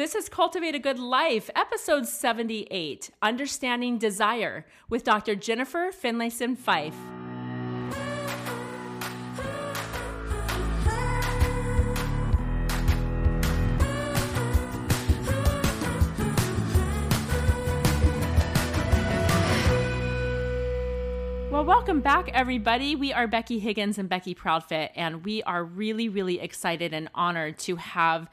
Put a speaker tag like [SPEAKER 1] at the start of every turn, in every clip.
[SPEAKER 1] This is Cultivate a Good Life, episode 78 Understanding Desire with Dr. Jennifer Finlayson Fife. Well, welcome back, everybody. We are Becky Higgins and Becky Proudfit, and we are really, really excited and honored to have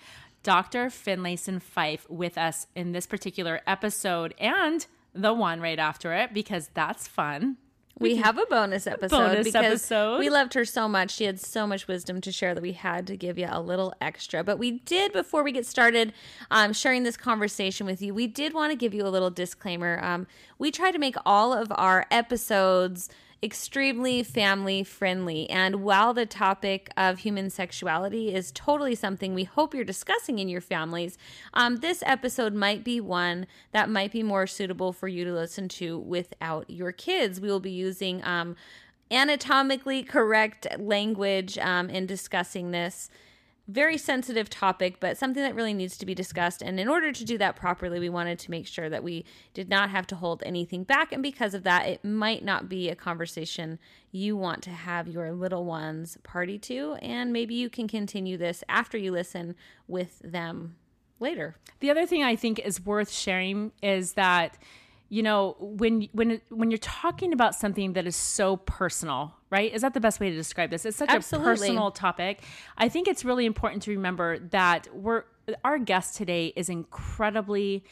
[SPEAKER 1] Dr. Finlayson Fife with us in this particular episode and the one right after it because that's fun.
[SPEAKER 2] We have a bonus episode
[SPEAKER 1] Bonus
[SPEAKER 2] because
[SPEAKER 1] episode.
[SPEAKER 2] we loved her so much. She had so much wisdom to share that we had to give you a little extra. But we did, before we get started um, sharing this conversation with you, we did want to give you a little disclaimer. Um, we try to make all of our episodes extremely family friendly. And while the topic of human sexuality is totally something we hope you're discussing in your families, um, this episode might be one that might be more suitable for you to listen to without your kids. We will be using um, anatomically correct language um, in discussing this very sensitive topic, but something that really needs to be discussed. And in order to do that properly, we wanted to make sure that we did not have to hold anything back. And because of that, it might not be a conversation you want to have your little ones party to. And maybe you can continue this after you listen with them later.
[SPEAKER 1] The other thing I think is worth sharing is that you know when when when you're talking about something that is so personal right? Is that the best way to describe this? It's such
[SPEAKER 2] Absolutely.
[SPEAKER 1] a personal topic. I think it's really important to remember that we're our guest today is incredibly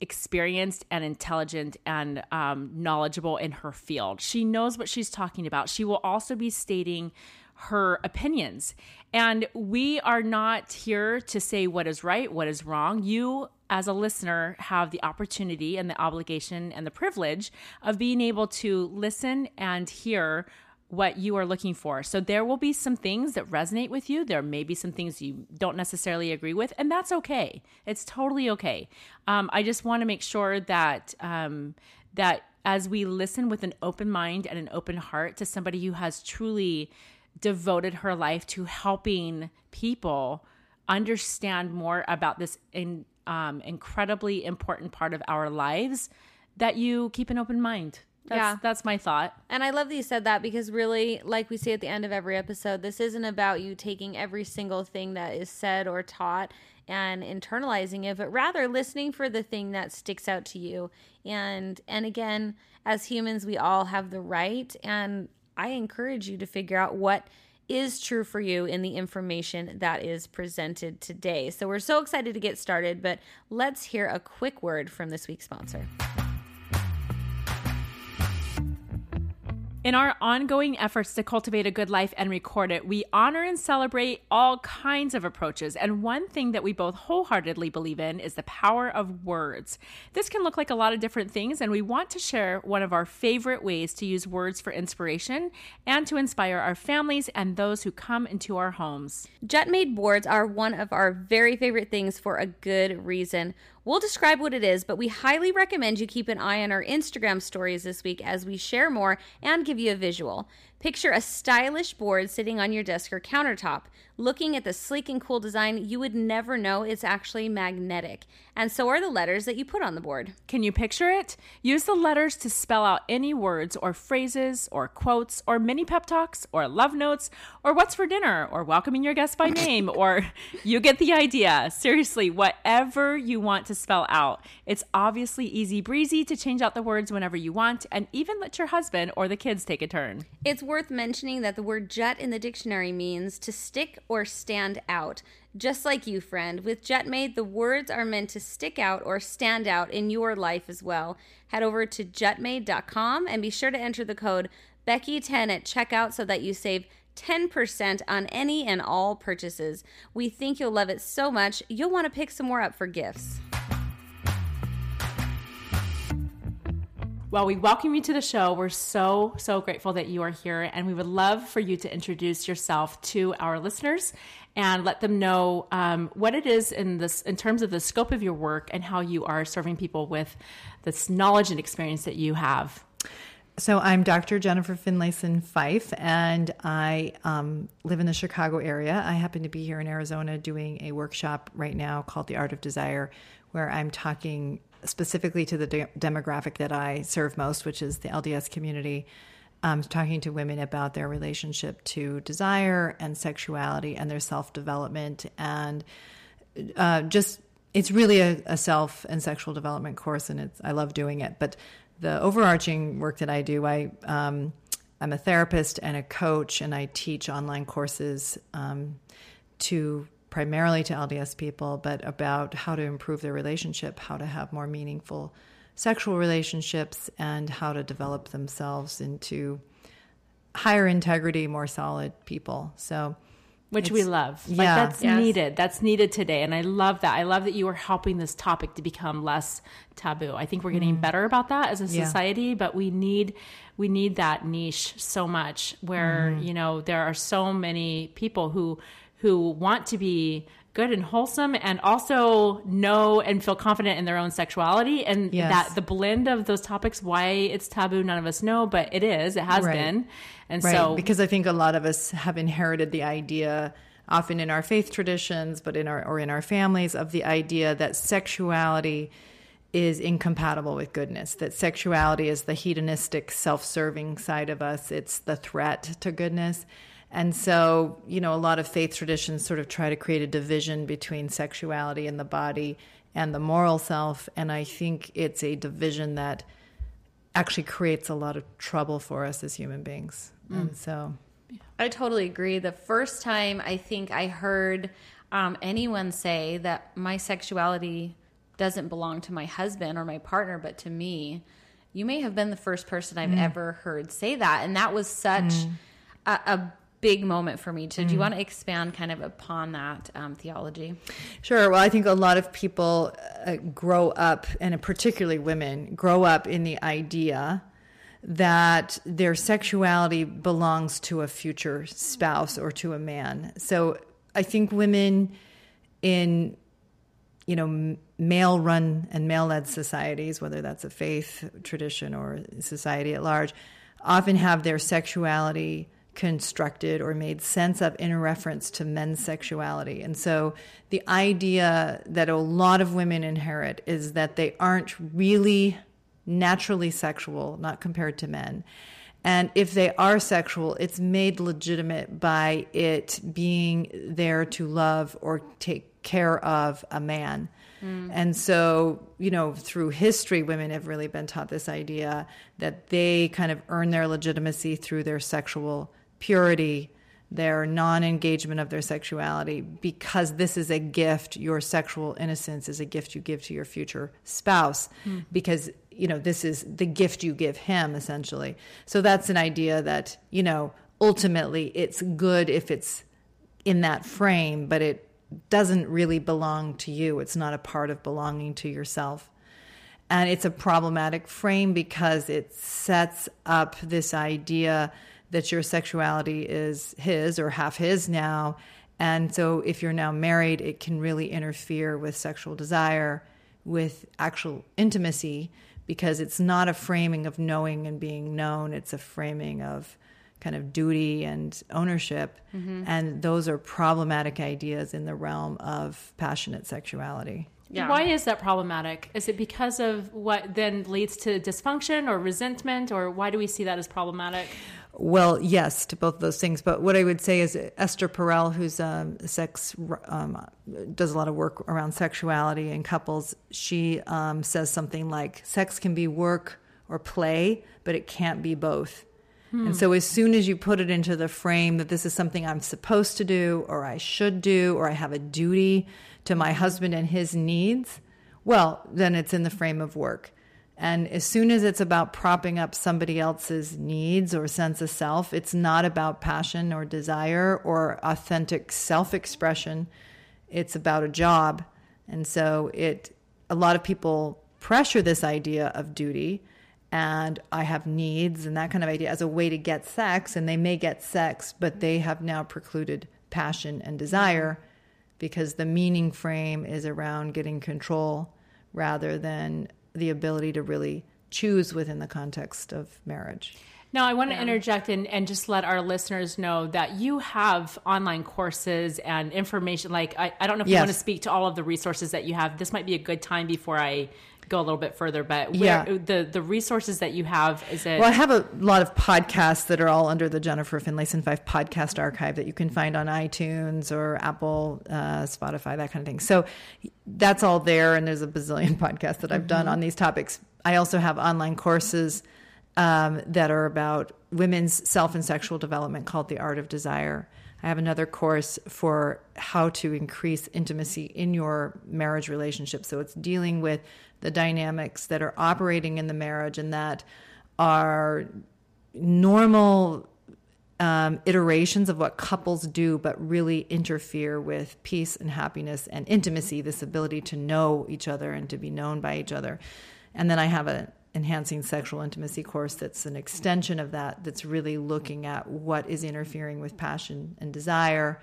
[SPEAKER 1] experienced and intelligent and um, knowledgeable in her field. She knows what she's talking about. She will also be stating her opinions. And we are not here to say what is right, what is wrong. You, as a listener, have the opportunity and the obligation and the privilege of being able to listen and hear what you are looking for. So there will be some things that resonate with you. There may be some things you don't necessarily agree with, and that's okay. It's totally okay. Um, I just want to make sure that um, that as we listen with an open mind and an open heart to somebody who has truly devoted her life to helping people understand more about this in, um, incredibly important part of our lives that you keep an open mind that's,
[SPEAKER 2] Yeah.
[SPEAKER 1] that's my thought
[SPEAKER 2] And I love that you said that because really, like we say at the end of every episode, this isn't about you taking every single thing that is said or taught and internalizing it, but rather listening for the thing that sticks out to you. And and again, as humans, we all have the right and I encourage you to figure out what is true for you in the information that is presented today. So we're so excited to get started, but let's hear a quick word from this week's sponsor.
[SPEAKER 1] In our ongoing efforts to cultivate a good life and record it, we honor and celebrate all kinds of approaches. And one thing that we both wholeheartedly believe in is the power of words. This can look like a lot of different things, and we want to share one of our favorite ways to use words for inspiration and to inspire our families and those who come into our homes.
[SPEAKER 2] JetMade boards are one of our very favorite things for a good reason. We'll describe what it is, but we highly recommend you keep an eye on our Instagram stories this week as we share more and give you a visual. Picture a stylish board sitting on your desk or countertop. Looking at the sleek and cool design, you would never know it's actually magnetic. And so are the letters that you put on the board.
[SPEAKER 1] Can you picture it? Use the letters to spell out any words or phrases or quotes or mini pep talks or love notes or what's for dinner or welcoming your guest by name or you get the idea. Seriously, whatever you want to spell out. It's obviously easy breezy to change out the words whenever you want and even let your husband or the kids take a turn.
[SPEAKER 2] It's worth mentioning that the word jet in the dictionary means to stick or stand out. Just like you, friend, with JetMade, the words are meant to stick out or stand out in your life as well. Head over to jetmade.com and be sure to enter the code Becky10 at checkout so that you save 10% on any and all purchases. We think you'll love it so much, you'll want to pick some more up for gifts.
[SPEAKER 1] Well, we welcome you to the show. We're so, so grateful that you are here, and we would love for you to introduce yourself to our listeners and let them know um, what it is in this, in terms of the scope of your work and how you are serving people with this knowledge and experience that you have.
[SPEAKER 3] So I'm Dr. Jennifer Finlayson Fife, and I um, live in the Chicago area. I happen to be here in Arizona doing a workshop right now called The Art of Desire, where I'm talking specifically to the de- demographic that I serve most, which is the LDS community. Um, talking to women about their relationship to desire and sexuality and their self development, and uh, just it's really a, a self and sexual development course, and I love doing it. But the overarching work that I do, I um, I'm a therapist and a coach, and I teach online courses um, to primarily to LDS people, but about how to improve their relationship, how to have more meaningful sexual relationships, and how to develop themselves into higher integrity, more solid people. So
[SPEAKER 1] which we love. Like
[SPEAKER 3] yeah.
[SPEAKER 1] that's
[SPEAKER 2] Yes.
[SPEAKER 1] needed. That's needed today. And I love that. I love that you are helping this topic to become less taboo. I think we're getting mm. better about that as a
[SPEAKER 3] Yeah.
[SPEAKER 1] society, but we need we need that niche so much where, mm-hmm. you know, there are so many people who who want to be good and wholesome and also know and feel confident in their own sexuality and
[SPEAKER 3] Yes.
[SPEAKER 1] that the blend of those topics why it's taboo none of us know but it is it has
[SPEAKER 3] Right.
[SPEAKER 1] been and
[SPEAKER 3] Right,
[SPEAKER 1] so
[SPEAKER 3] because I think a lot of us have inherited the idea, often in our faith traditions, but in our or in our families, of the idea that sexuality is incompatible with goodness. That sexuality is the hedonistic, self-serving side of us. It's the threat to goodness. And so, you know, a lot of faith traditions sort of try to create a division between sexuality and the body and the moral self. And I think it's a division that actually creates a lot of trouble for us as human beings. Mm. And so,
[SPEAKER 2] I totally agree. The first time I think I heard um, anyone say that my sexuality doesn't belong to my husband or my partner, but to me, you may have been the first person I've mm. ever heard say that. And that was such mm. a, a big moment for me, too. Do you want to expand kind of upon that um, theology?
[SPEAKER 3] Sure. Well, I think a lot of people uh, grow up, and particularly women, grow up in the idea that their sexuality belongs to a future spouse or to a man. So I think women in you know male run and male led societies whether that's a faith tradition or society at large often have their sexuality constructed or made sense of in reference to men's sexuality. And so the idea that a lot of women inherit is that they aren't really naturally sexual not compared to men. And if they are sexual, it's made legitimate by it being there to love or take care of a man. Mm. And so, you know, through history, women have really been taught this idea that they kind of earn their legitimacy through their sexual purity, their non engagement of their sexuality, because this is a gift. Your sexual innocence is a gift you give to your future spouse, hmm. because, you know, this is the gift you give him, essentially. So that's an idea that, you know, ultimately it's good if it's in that frame, but it doesn't really belong to you. It's not a part of belonging to yourself. And it's a problematic frame because it sets up this idea that your sexuality is his or half his now. And so if you're now married, it can really interfere with sexual desire, with actual intimacy, because it's not a framing of knowing and being known, it's a framing of kind of duty and ownership. Mm-hmm. And those are problematic ideas in the realm of passionate sexuality.
[SPEAKER 2] Yeah.
[SPEAKER 1] Why is that problematic? Is it because of what then leads to dysfunction or resentment, or why do we see that as problematic?
[SPEAKER 3] Well, yes, to both of those things. But what I would say is Esther Perel, who's um, sex um, does a lot of work around sexuality and couples. She um, says something like, "Sex can be work or play, but it can't be both." And so, as soon as you put it into the frame that this is something I'm supposed to do, or I should do, or I have a duty to my husband and his needs, well, then it's in the frame of work. And as soon as it's about propping up somebody else's needs or sense of self, it's not about passion or desire or authentic self expression. It's about a job. And so it a lot of people pressure this idea of duty and I have needs and that kind of idea as a way to get sex and they may get sex, but they have now precluded passion and desire because the meaning frame is around getting control rather than the ability to really choose within the context of marriage.
[SPEAKER 1] Now, I want to interject and, and just let our listeners know that you have online courses and information. Like, I, I don't know if you want to speak to all of the resources that you have. This might be a good time before I go a little bit further, but where,
[SPEAKER 3] Yeah.
[SPEAKER 1] the, the resources that you have, is it?
[SPEAKER 3] Well, I have a lot of podcasts that are all under the Jennifer Finlayson Fife podcast archive that you can find on iTunes or Apple, uh, Spotify, that kind of thing. So that's all there, and there's a bazillion podcasts that I've done on these topics. I also have online courses um, that are about women's self and sexual development called The Art of Desire. I have another course for how to increase intimacy in your marriage relationship. So it's dealing with the dynamics that are operating in the marriage and that are normal um, iterations of what couples do, but really interfere with peace and happiness and intimacy, this ability to know each other and to be known by each other. And then I have an enhancing sexual intimacy course that's an extension of that, that's really looking at what is interfering with passion and desire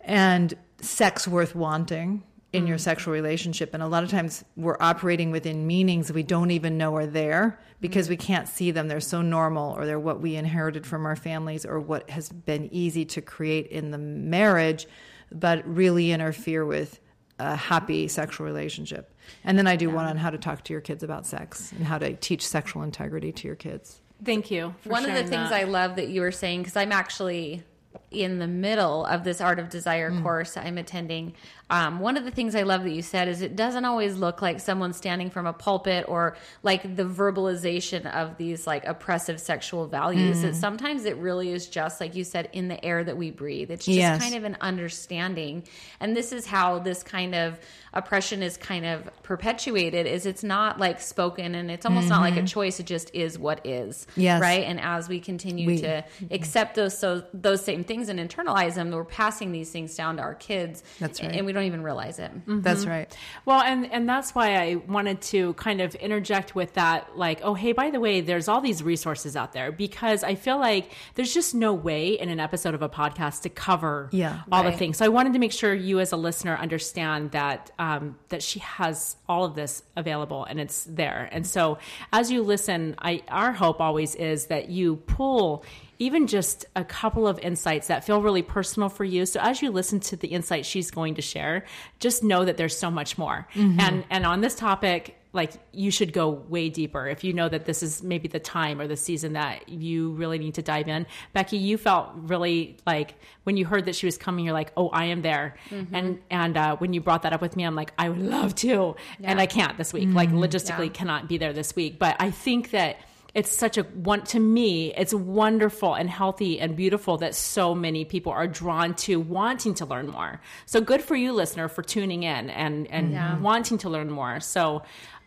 [SPEAKER 3] and sex worth wanting in your mm. sexual relationship. And a lot of times we're operating within meanings we don't even know are there because mm. we can't see them. They're so normal or they're what we inherited from our families or what has been easy to create in the marriage, but really interfere with a happy sexual relationship. And then I do one on how to talk to your kids about sex and how to teach sexual integrity to your kids.
[SPEAKER 1] Thank you. for
[SPEAKER 2] One of the things
[SPEAKER 1] that.
[SPEAKER 2] I love that you were saying, because I'm actually in the middle of this Art of Desire
[SPEAKER 1] Mm.
[SPEAKER 2] course I'm attending. Um, one of the things I love that you said is it doesn't always look like someone standing from a pulpit or like the verbalization of these like oppressive sexual values.
[SPEAKER 1] Mm.
[SPEAKER 2] That sometimes it really is just like you said in the air that we breathe. It's just
[SPEAKER 3] Yes.
[SPEAKER 2] kind of an understanding, and this is how this kind of oppression is kind of perpetuated. Is it's not like spoken and it's almost not like a choice. It just is what is.
[SPEAKER 3] Mm-hmm. Yes.
[SPEAKER 2] Right. And as we continue
[SPEAKER 3] We-
[SPEAKER 2] to accept those so those same things and internalize them, we're passing these things down to our kids.
[SPEAKER 3] That's right.
[SPEAKER 2] And we don't even realize it.
[SPEAKER 3] That's right.
[SPEAKER 1] Well, and and that's why I wanted to kind of interject with that, like, oh, hey, by the way, there's all these resources out there because I feel like there's just no way in an episode of a podcast to cover
[SPEAKER 3] Yeah.
[SPEAKER 1] all the things. So I wanted to make sure you, as a listener, understand that um, that she has all of this available and it's there. And so as you listen, I our hope always is that you pull even just a couple of insights that feel really personal for you. So as you listen to the insights she's going to share, just know that there's so much more. Mm-hmm. And and on this topic, like you should go way deeper if you know that this is maybe the time or the season that you really need to dive in. Becky, you felt really like when you heard that she was coming, you're like, oh, I am there. Mm-hmm. And and uh, when you brought that up with me, I'm like, I would love to, and I can't this week. Like mm-hmm. logistically,
[SPEAKER 2] Yeah.
[SPEAKER 1] cannot be there this week. But I think that it's such a one to me it's wonderful and healthy and beautiful that so many people are drawn to wanting to learn more. So good for you listener for tuning in and and wanting to learn more. So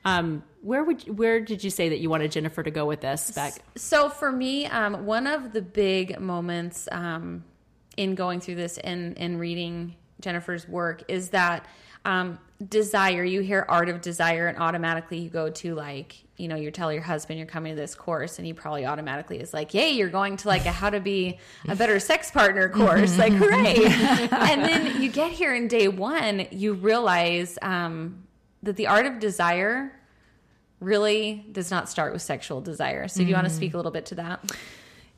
[SPEAKER 1] um where would where did you say that you wanted jennifer to go with this beck
[SPEAKER 2] So for me, um, one of the big moments um, in going through this and, and reading Jennifer's work is that um, desire. You hear art of desire, and automatically you go to like, you know, you tell your husband you're coming to this course, and he probably automatically is like, "Yay, you're going to like a how to be a better sex partner course!" like, hooray! and then you get here in day one, you realize um, that the art of desire really does not start with sexual desire. So, do you want to speak a little bit to that?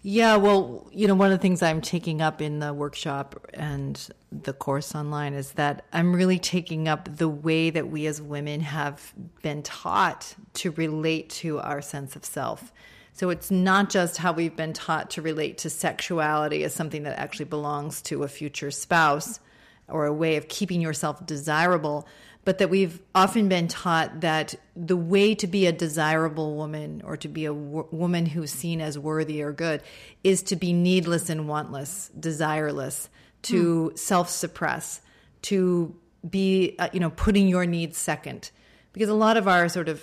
[SPEAKER 3] Yeah, well, you know, one of the things I'm taking up in the workshop and the course online is that I'm really taking up the way that we as women have been taught to relate to our sense of self. So it's not just how we've been taught to relate to sexuality as something that actually belongs to a future spouse or a way of keeping yourself desirable, but that we've often been taught that the way to be a desirable woman or to be a woman who's seen as worthy or good is to be needless and wantless, desireless, to self suppress, to be, uh, you know, putting your needs second. Because a lot of our sort of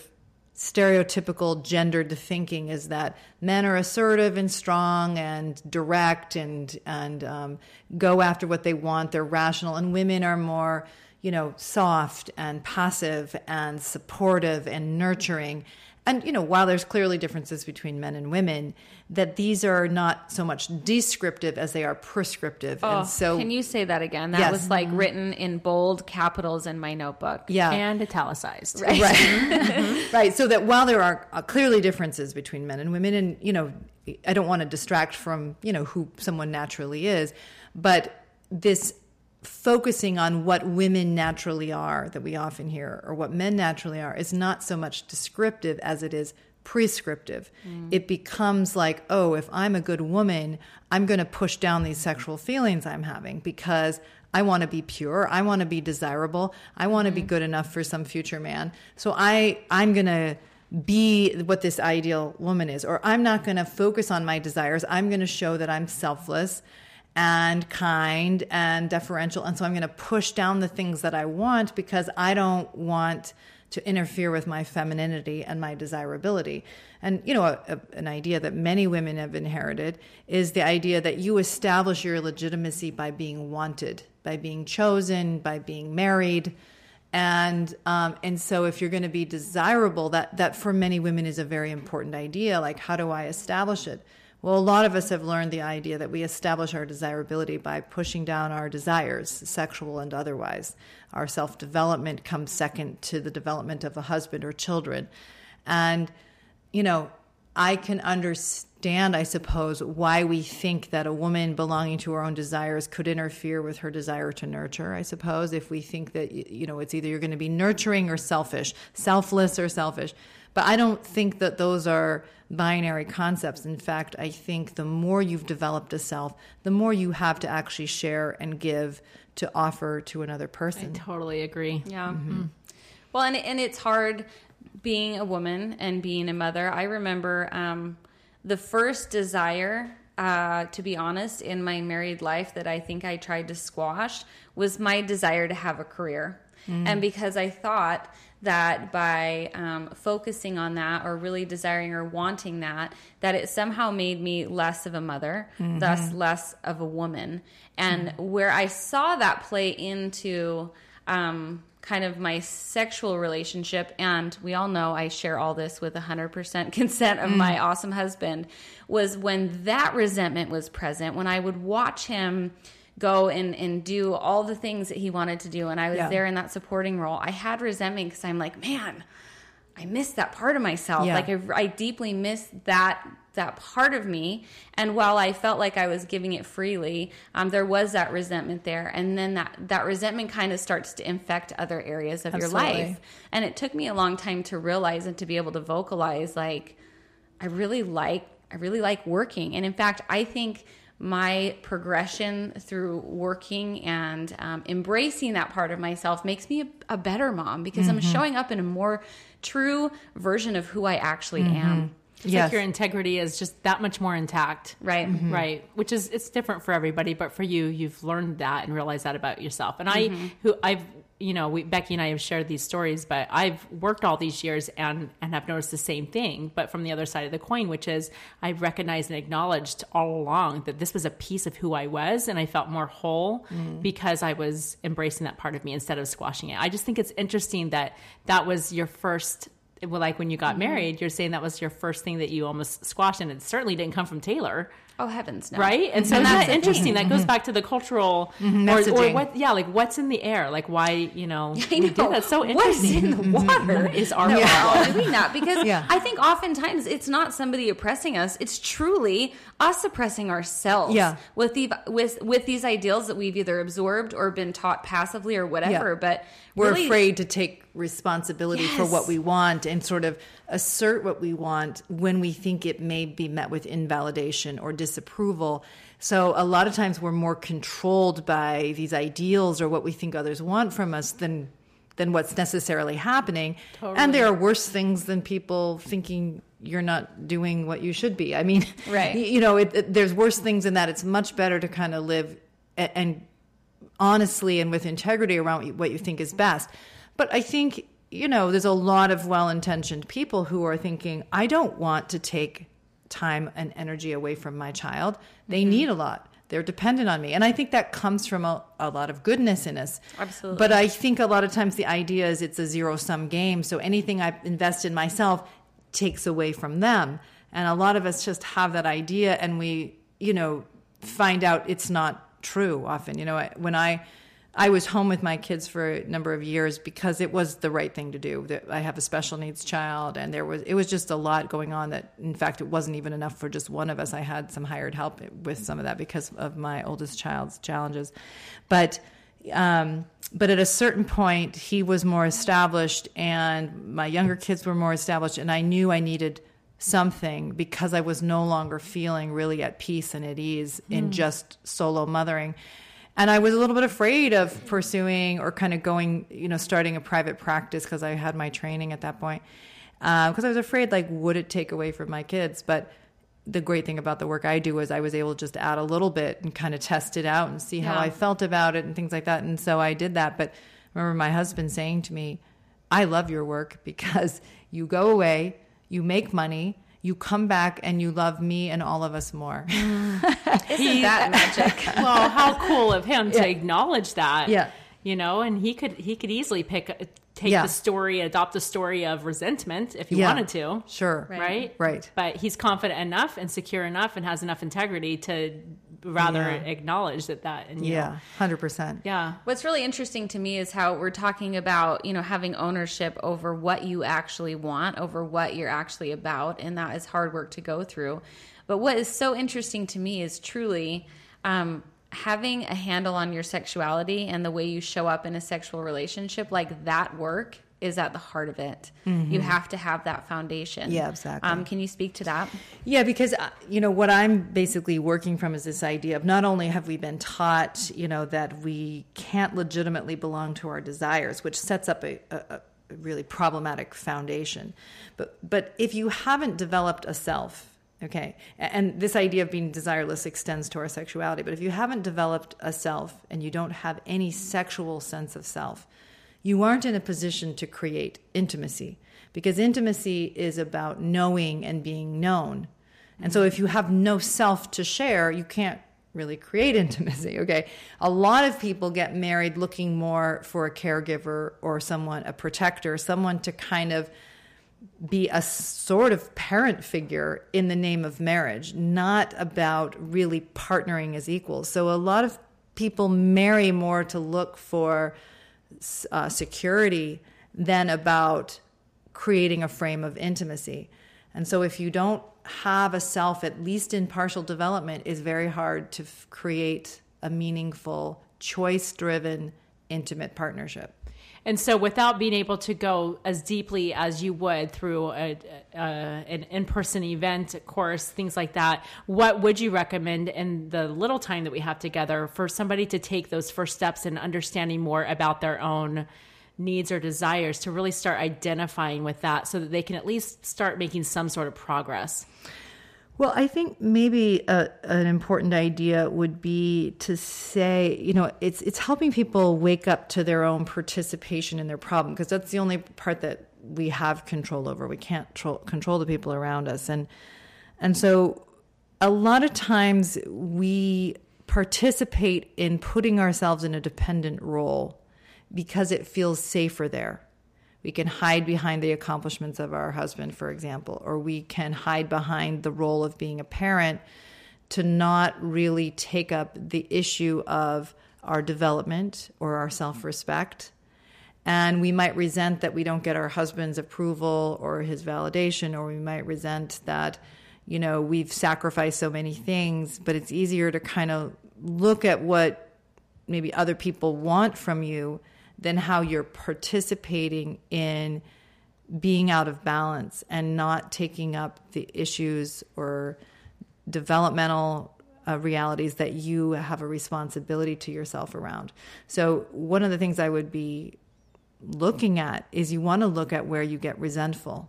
[SPEAKER 3] stereotypical gendered thinking is that men are assertive and strong and direct and and um, go after what they want. They're rational, and women are more, you know, soft and passive and supportive and nurturing. And, you know, while there's clearly differences between men and women, that these are not so much descriptive as they are prescriptive.
[SPEAKER 2] Oh,
[SPEAKER 3] and so,
[SPEAKER 2] can you say that again? That
[SPEAKER 3] Yes.
[SPEAKER 2] was like written in bold capitals in my notebook.
[SPEAKER 3] yeah.
[SPEAKER 1] and italicized.
[SPEAKER 3] right right so that while there are uh, clearly differences between men and women and you know i don't want to distract from you know who someone naturally is but this focusing on what women naturally are that we often hear or what men naturally are is not so much descriptive as it is prescriptive mm. it becomes like oh if i'm a good woman i'm going to push down these mm. sexual feelings i'm having because I want to be pure. I want to be desirable. I want to be mm. good enough for some future man. So I I'm going to be what this ideal woman is or I'm not going to focus on my desires. I'm going to show that I'm selfless and kind and deferential and so I'm going to push down the things that I want because I don't want to interfere with my femininity and my desirability. And, you know, a, a, an idea that many women have inherited is the idea that you establish your legitimacy by being wanted, by being chosen, by being married. And um, and so if you're going to be desirable, that that for many women is a very important idea. Like, how do I establish it? Well, a lot of us have learned the idea that we establish our desirability by pushing down our desires, sexual and otherwise. Our self development comes second to the development of a husband or children. And, you know, I can understand, I suppose, why we think that a woman belonging to her own desires could interfere with her desire to nurture, I suppose, if we think that, you know, it's either you're going to be nurturing or selfish, selfless or selfish. But I don't think that those are binary concepts. In fact, I think the more you've developed a self, the more you have to actually share and give to offer to another person.
[SPEAKER 1] I totally agree.
[SPEAKER 2] Yeah. Well, and and it's hard being a woman and being a mother. I remember um, the first desire, uh, to be honest, in my married life that I think I tried to squash was my desire to have a career, and because I thought that by um, focusing on that or really desiring or wanting that that it somehow made me less of a mother thus less of a woman. And where i saw that play into um, kind of my sexual relationship and we all know i share all this with 100% consent of my awesome husband was when that resentment was present when i would watch him go and, and do all the things that he wanted to do. And i was
[SPEAKER 3] Yeah.
[SPEAKER 2] there in that supporting role. I had resentment because i'm like man i miss that part of myself.
[SPEAKER 3] Yeah.
[SPEAKER 2] like I, I deeply miss that that part of me. And while i felt like i was giving it freely um, there was that resentment there. And then that that resentment kind of starts to infect other areas of your life. And it took me a long time to realize and to be able to vocalize like I really like I really like working, and in fact, I think my progression through working and um, embracing that part of myself makes me a, a better mom because I'm mm-hmm. showing up in a more true version of who I actually mm-hmm. am.
[SPEAKER 1] It's
[SPEAKER 3] Yes.
[SPEAKER 1] like your integrity is just that much more intact.
[SPEAKER 2] Right. Mm-hmm.
[SPEAKER 1] Right. Which is it's different for everybody, but for you, you've learned that and realized that about yourself. And I who I've you know, we Becky and I have shared these stories, but I've worked all these years and and have noticed the same thing, but from the other side of the coin, which is I've recognized and acknowledged all along that this was a piece of who I was and I felt more whole mm. because I was embracing that part of me instead of squashing it. I just think it's interesting that that was your first well, like when you got mm-hmm. married, you're saying that was your first thing that you almost squashed, and it certainly didn't come from Taylor,
[SPEAKER 2] Oh heavens, no!
[SPEAKER 1] right? And so
[SPEAKER 2] And
[SPEAKER 1] isn't
[SPEAKER 2] that's
[SPEAKER 1] that
[SPEAKER 2] the
[SPEAKER 1] interesting? That goes mm-hmm. back to the cultural mm-hmm. or, or
[SPEAKER 3] Messaging.
[SPEAKER 1] what? Yeah, like what's in the air? Like why you know?
[SPEAKER 2] I
[SPEAKER 1] we
[SPEAKER 2] know.
[SPEAKER 1] did That's so
[SPEAKER 2] What is
[SPEAKER 1] interesting.
[SPEAKER 2] in the water
[SPEAKER 1] is our
[SPEAKER 2] no,
[SPEAKER 1] problem.
[SPEAKER 2] we're all doing that because
[SPEAKER 3] Yeah.
[SPEAKER 2] I think oftentimes it's not somebody oppressing us; it's truly us oppressing ourselves.
[SPEAKER 3] Yeah.
[SPEAKER 2] with the with with these ideals that we've either absorbed or been taught passively or whatever.
[SPEAKER 3] Yeah.
[SPEAKER 2] But
[SPEAKER 3] We're
[SPEAKER 2] really-
[SPEAKER 3] afraid to take responsibility for what we want and sort of assert what we want when we think it may be met with invalidation or disapproval. So a lot of times we're more controlled by these ideals or what we think others want from us than than what's necessarily happening. And there are worse things than people thinking you're not doing what you should be. I mean,
[SPEAKER 2] Right.
[SPEAKER 3] you know, it, it- there's worse things in that. It's much better to kind of live a- and honestly and with integrity around what you think is best. But I think, you know, there's a lot of well intentioned people who are thinking, I don't want to take time and energy away from my child. They mm-hmm. need a lot. they're dependent on me. And I think that comes from a, a lot of goodness in us.
[SPEAKER 2] Absolutely.
[SPEAKER 3] But I think a lot of times the idea is it's a zero sum game. So anything I invest in myself takes away from them. And a lot of us just have that idea and we, you know, find out it's not true often. You know, when I, I was home with my kids for a number of years because it was the right thing to do. I have a special needs child, and there was it was just a lot going on. That in fact, it wasn't even enough for just one of us. I had some hired help with some of that because of my oldest child's challenges, but. Um, but at a certain point, he was more established, and my younger kids were more established, and I knew I needed something because I was no longer feeling really at peace and at ease mm. in just solo mothering and I was a little bit afraid of pursuing or kind of going, you know, starting a private practice because I had my training at that point. Because uh, I was afraid, like, would it take away from my kids? But the great thing about the work I do is I was able to just add a little bit and kind of test it out and see how I felt about it and things like that. And so I did that. But I remember my husband saying to me, I love your work because you go away, you make money, you come back and you love me and all of us more.
[SPEAKER 2] Isn't that magic?
[SPEAKER 1] well, how cool of him to yeah. acknowledge that.
[SPEAKER 3] Yeah.
[SPEAKER 1] You know, and he could he could easily pick uh, take yeah. the story, adopt the story of resentment if he yeah. wanted to.
[SPEAKER 3] Sure.
[SPEAKER 1] Right. right.
[SPEAKER 3] Right.
[SPEAKER 1] But he's confident enough and secure enough and has enough integrity to rather yeah. acknowledge that that and
[SPEAKER 3] yeah hundred percent.
[SPEAKER 1] Yeah.
[SPEAKER 2] What's really interesting to me is how we're talking about you know having ownership over what you actually want over what you're actually about and that is hard work to go through. But what is so interesting to me is truly um, having a handle on your sexuality and the way you show up in a sexual relationship like that work is at the heart of it. Mm-hmm. You have to have that foundation.
[SPEAKER 3] Yeah, exactly. Um,
[SPEAKER 2] can you speak to that?
[SPEAKER 3] Yeah, because uh, you know what I'm basically working from is this idea of not only have we been taught, you know, that we can't legitimately belong to our desires, which sets up a, a, a really problematic foundation, but but if you haven't developed a self Okay. And this idea of being desireless extends to our sexuality. But if you haven't developed a self and you don't have any sexual sense of self, you aren't in a position to create intimacy because intimacy is about knowing and being known. And so if you have no self to share, you can't really create intimacy. Okay. A lot of people get married looking more for a caregiver or someone, a protector, someone to kind of be a sort of parent figure in the name of marriage, not about really partnering as equals. So a lot of people marry more to look for uh, security than about creating a frame of intimacy. And so if you don't have a self, at least in partial development, it's very hard to f- create a meaningful, choice driven, intimate partnership.
[SPEAKER 1] And so, without being able to go as deeply as you would through a, a, an in person event, course, things like that, what would you recommend in the little time that we have together for somebody to take those first steps in understanding more about their own needs or desires to really start identifying with that so that they can at least start making some sort of progress?
[SPEAKER 3] Well, I think maybe a, an important idea would be to say, you know, it's it's helping people wake up to their own participation in their problem because that's the only part that we have control over. We can't tro- control the people around us, and and so a lot of times we participate in putting ourselves in a dependent role because it feels safer there. We can hide behind the accomplishments of our husband, for example, or we can hide behind the role of being a parent to not really take up the issue of our development or our self respect. And we might resent that we don't get our husband's approval or his validation, or we might resent that, you know, we've sacrificed so many things, but it's easier to kind of look at what maybe other people want from you than how you're participating in being out of balance and not taking up the issues or developmental uh, realities that you have a responsibility to yourself around. So, one of the things I would be looking at is you want to look at where you get resentful.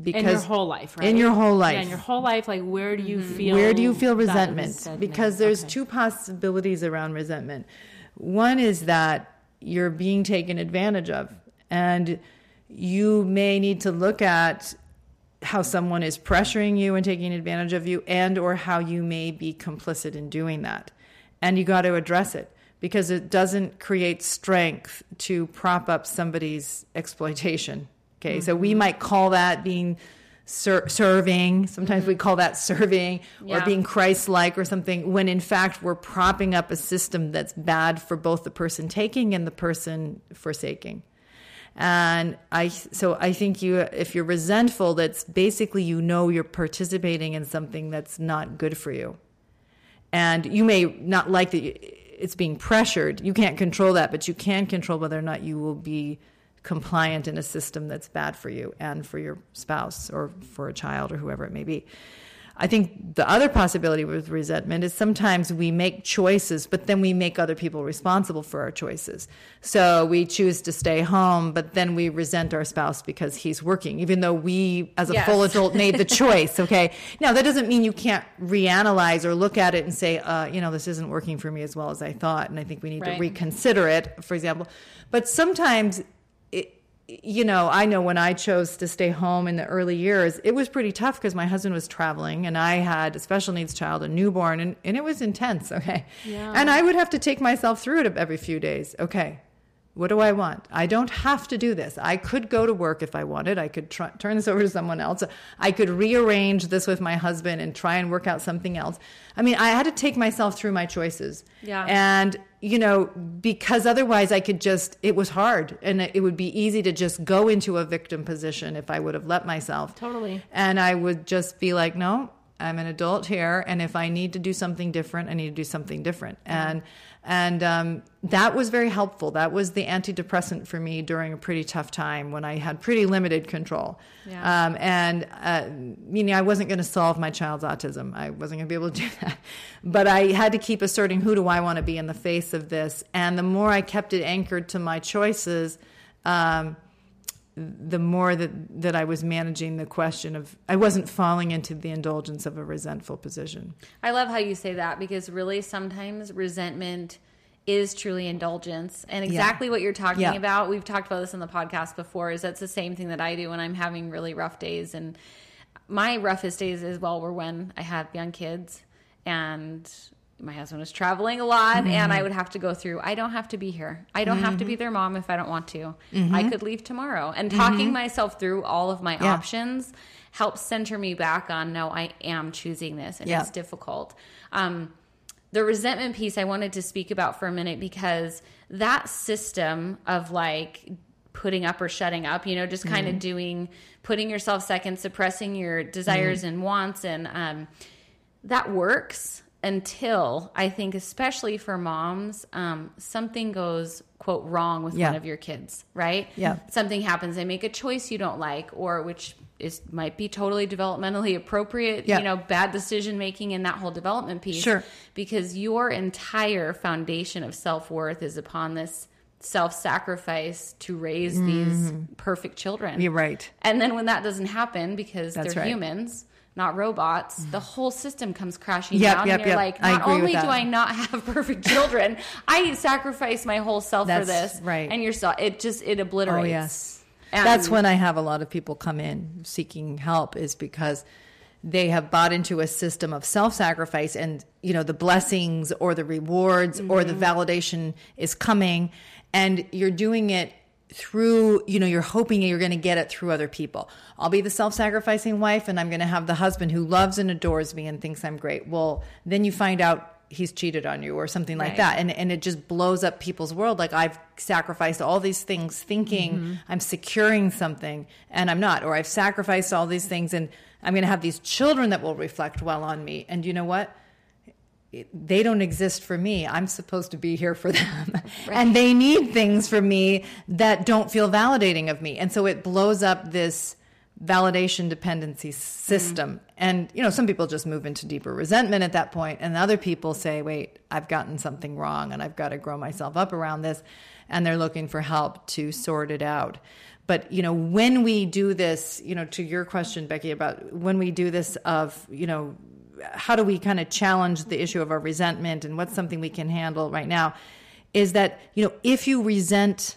[SPEAKER 1] Because in your whole life, right?
[SPEAKER 3] In your whole life.
[SPEAKER 1] Yeah, in your whole life, like where do you mm-hmm. feel
[SPEAKER 3] Where do you feel resentment? resentment? Because there's okay. two possibilities around resentment. One is that you're being taken advantage of. And you may need to look at how someone is pressuring you and taking advantage of you and or how you may be complicit in doing that and you got to address it because it doesn't create strength to prop up somebody's exploitation okay mm-hmm. so we might call that being ser- serving sometimes mm-hmm. we call that serving yeah. or being christ-like or something when in fact we're propping up a system that's bad for both the person taking and the person forsaking and I so I think you if you're resentful, that's basically you know you're participating in something that's not good for you, and you may not like that it's being pressured. You can't control that, but you can control whether or not you will be compliant in a system that's bad for you and for your spouse or for a child or whoever it may be. I think the other possibility with resentment is sometimes we make choices, but then we make other people responsible for our choices. So we choose to stay home, but then we resent our spouse because he's working, even though we, as a yes. full adult, made the choice. Okay. Now, that doesn't mean you can't reanalyze or look at it and say, uh, you know, this isn't working for me as well as I thought. And I think we need right. to reconsider it, for example. But sometimes you know, I know when I chose to stay home in the early years, it was pretty tough because my husband was traveling and I had a special needs child, a newborn, and, and it was intense. Okay. Yeah. And I would have to take myself through it every few days. Okay. What do I want? I don't have to do this. I could go to work if I wanted. I could try, turn this over to someone else. I could rearrange this with my husband and try and work out something else. I mean, I had to take myself through my choices.
[SPEAKER 1] Yeah.
[SPEAKER 3] And, you know, because otherwise I could just, it was hard and it would be easy to just go into a victim position if I would have let myself.
[SPEAKER 1] Totally.
[SPEAKER 3] And I would just be like, no, I'm an adult here. And if I need to do something different, I need to do something different. Mm-hmm. And, and um, that was very helpful. That was the antidepressant for me during a pretty tough time when I had pretty limited control. Yeah. Um, and, uh, meaning I wasn't going to solve my child's autism. I wasn't going to be able to do that. But I had to keep asserting who do I want to be in the face of this. And the more I kept it anchored to my choices, um, the more that, that I was managing the question of I wasn't falling into the indulgence of a resentful position.
[SPEAKER 2] I love how you say that because really sometimes resentment is truly indulgence and exactly yeah. what you're talking yeah. about we've talked about this in the podcast before is that's the same thing that I do when I'm having really rough days and my roughest days as well were when I had young kids and my husband was traveling a lot mm-hmm. and I would have to go through I don't have to be here. I don't mm-hmm. have to be mm-hmm. their mom if I don't want to. Mm-hmm. I could leave tomorrow. And talking mm-hmm. myself through all of my yeah. options helps center me back on no, I am choosing this and yeah. it's difficult. Um, the resentment piece I wanted to speak about for a minute because that system of like putting up or shutting up, you know, just kind of mm-hmm. doing putting yourself second, suppressing your desires and wants and um, that works until I think, especially for moms, um, something goes quote wrong with yeah. one of your kids, right?
[SPEAKER 3] Yeah,
[SPEAKER 2] something happens, they make a choice you don't like, or which is might be totally developmentally appropriate. Yeah. you know, bad decision making in that whole development piece.
[SPEAKER 3] Sure,
[SPEAKER 2] because your entire foundation of self worth is upon this self sacrifice to raise mm. these perfect children.
[SPEAKER 3] You're right.
[SPEAKER 2] And then when that doesn't happen because That's they're right. humans not robots, the whole system comes crashing
[SPEAKER 3] yep,
[SPEAKER 2] down.
[SPEAKER 3] Yep,
[SPEAKER 2] and you're
[SPEAKER 3] yep.
[SPEAKER 2] like, not only do I not have perfect children, I sacrifice my whole self
[SPEAKER 3] That's
[SPEAKER 2] for this.
[SPEAKER 3] Right.
[SPEAKER 2] And you're so it just it obliterates.
[SPEAKER 3] Oh yes. And That's when I have a lot of people come in seeking help is because they have bought into a system of self-sacrifice and you know the blessings or the rewards mm-hmm. or the mm-hmm. validation is coming and you're doing it through, you know, you're hoping you're going to get it through other people. I'll be the self sacrificing wife and I'm going to have the husband who loves and adores me and thinks I'm great. Well, then you find out he's cheated on you or something like right. that. And, and it just blows up people's world. Like I've sacrificed all these things thinking mm-hmm. I'm securing something and I'm not, or I've sacrificed all these things and I'm going to have these children that will reflect well on me. And you know what? They don't exist for me. I'm supposed to be here for them. Right. And they need things from me that don't feel validating of me. And so it blows up this validation dependency system. Mm-hmm. And, you know, some people just move into deeper resentment at that point, And other people say, wait, I've gotten something wrong and I've got to grow myself up around this. And they're looking for help to sort it out. But, you know, when we do this, you know, to your question, Becky, about when we do this of, you know, how do we kind of challenge the issue of our resentment and what's something we can handle right now is that you know if you resent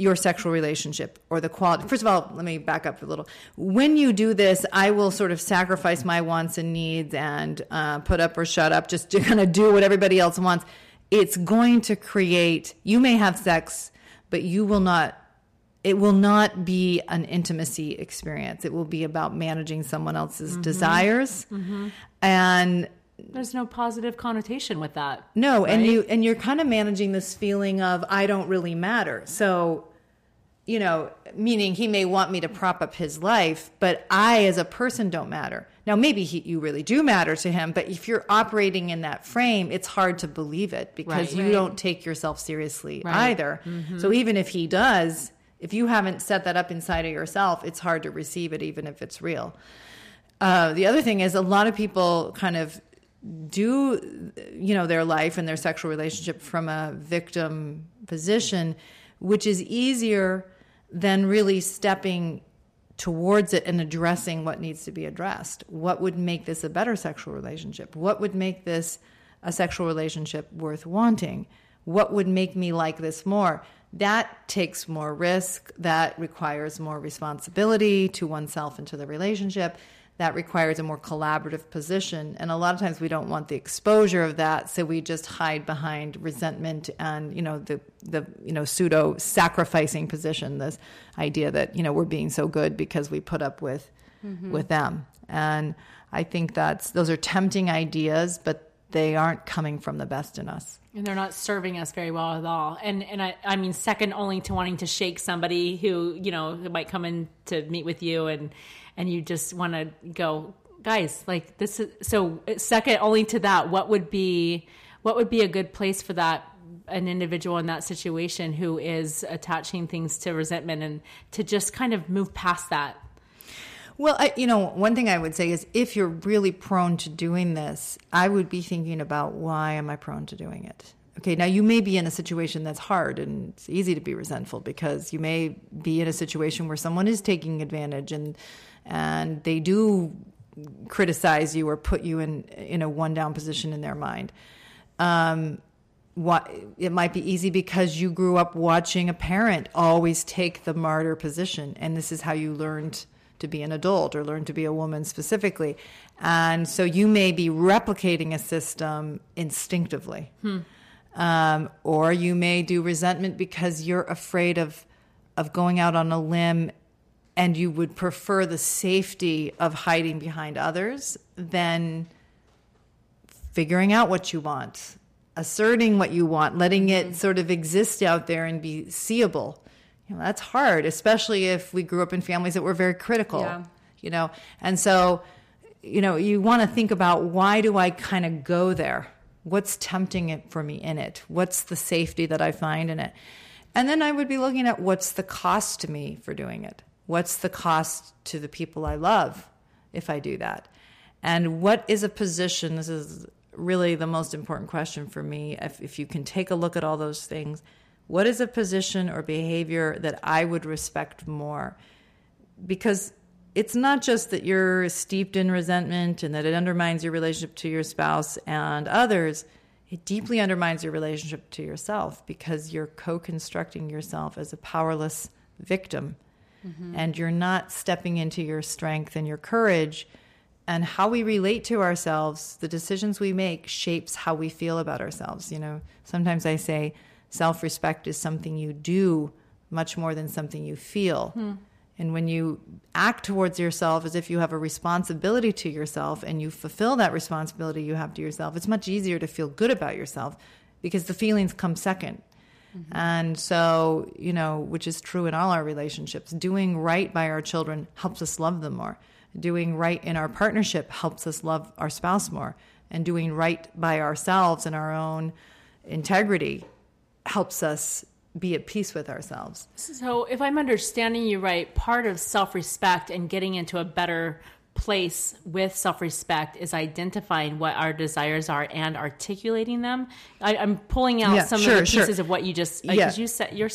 [SPEAKER 3] your sexual relationship or the quality. First of all, let me back up a little. When you do this, I will sort of sacrifice my wants and needs and uh, put up or shut up, just to kind of do what everybody else wants. It's going to create, you may have sex, but you will not. It will not be an intimacy experience. It will be about managing someone else's desires. And
[SPEAKER 1] There's no positive connotation with that.
[SPEAKER 3] no, and you and you're kind of managing this feeling of I don't really matter. So, you know, meaning he may want me to prop up his life, but I as a person don't matter. Now, maybe he, you really do matter to him, but if you're operating in that frame, it's hard to believe it because
[SPEAKER 1] Right.
[SPEAKER 3] you
[SPEAKER 1] Right.
[SPEAKER 3] don't take yourself seriously
[SPEAKER 1] Right. Mm-hmm.
[SPEAKER 3] either. So even if he does, if you haven't set that up inside of yourself, it's hard to receive it, even if it's real. Uh, the other thing is a lot of people kind of do you know their life and their sexual relationship from a victim position which is easier than really stepping towards it and addressing what needs to be addressed. What would make this a better sexual relationship? What would make this a sexual relationship worth wanting? What would make me like this more that takes more risk that requires more responsibility to oneself and to the relationship that requires a more collaborative position. And a lot of times we don't want the exposure of that, so we just hide behind resentment and you know the the you know pseudo sacrificing position. This idea that you know we're being so good because we put up with mm-hmm. with them. And I think that's those are tempting ideas, but they aren't coming from the best in us.
[SPEAKER 1] and they're not serving us very well at all. And and I, I mean, second only to wanting to shake somebody who you know might come in to meet with you, and and you just want to go, guys, like this is so. Second only to that, what would be what would be a good place for that an individual in that situation who is attaching things to resentment and to just kind of move past that.
[SPEAKER 3] Well, I, you know, one thing I would say is if you're really prone to doing this, I would be thinking about why am I prone to doing it? Okay, now you may be in a situation that's hard and it's easy to be resentful because you may be in a situation where someone is taking advantage and and they do criticize you or put you in in a one down position in their mind. Um, what it might be easy because you grew up watching a parent always take the martyr position and this is how you learned to be an adult or learn to be a woman specifically and so you may be replicating a system instinctively um, or you may do resentment because you're afraid of of going out on a limb and you would prefer the safety of hiding behind others than figuring out what you want, asserting what you want, letting it sort of exist out there and be seeable. You know, that's hard, especially if we grew up in families that were very critical.
[SPEAKER 1] Yeah.
[SPEAKER 3] You know, and so you know, you want to think about why do I kind of go there? What's tempting it for me in it? What's the safety that I find in it? And then I would be looking at what's the cost to me for doing it? What's the cost to the people I love if I do that? And what is a position? This is really the most important question for me. If, if you can take a look at all those things, what is a position or behavior that I would respect more? Because it's not just that you're steeped in resentment and that it undermines your relationship to your spouse and others. It deeply undermines your relationship to yourself because you're co constructing yourself as a powerless victim. Mm-hmm. And you're not stepping into your strength and your courage. And how we relate to ourselves, the decisions we make, shapes how we feel about ourselves. You know, sometimes I say self respect is something you do much more than something you feel. Hmm. And when you act towards yourself as if you have a responsibility to yourself and you fulfill that responsibility you have to yourself, it's much easier to feel good about yourself because the feelings come 2nd mm-hmm. And so, you know, which is true in all our relationships, doing right by our children helps us love them more. Doing right in our partnership helps us love our spouse more. And doing right by ourselves and our own integrity helps us be at peace with ourselves.
[SPEAKER 1] So, if I'm understanding you right, part of self respect and getting into a better place with self respect is identifying what our desires are and articulating them. I, I'm pulling out
[SPEAKER 3] Yeah,
[SPEAKER 1] some
[SPEAKER 3] sure,
[SPEAKER 1] of the
[SPEAKER 3] sure.
[SPEAKER 1] pieces of what you just because
[SPEAKER 3] Yeah.
[SPEAKER 1] you said you're.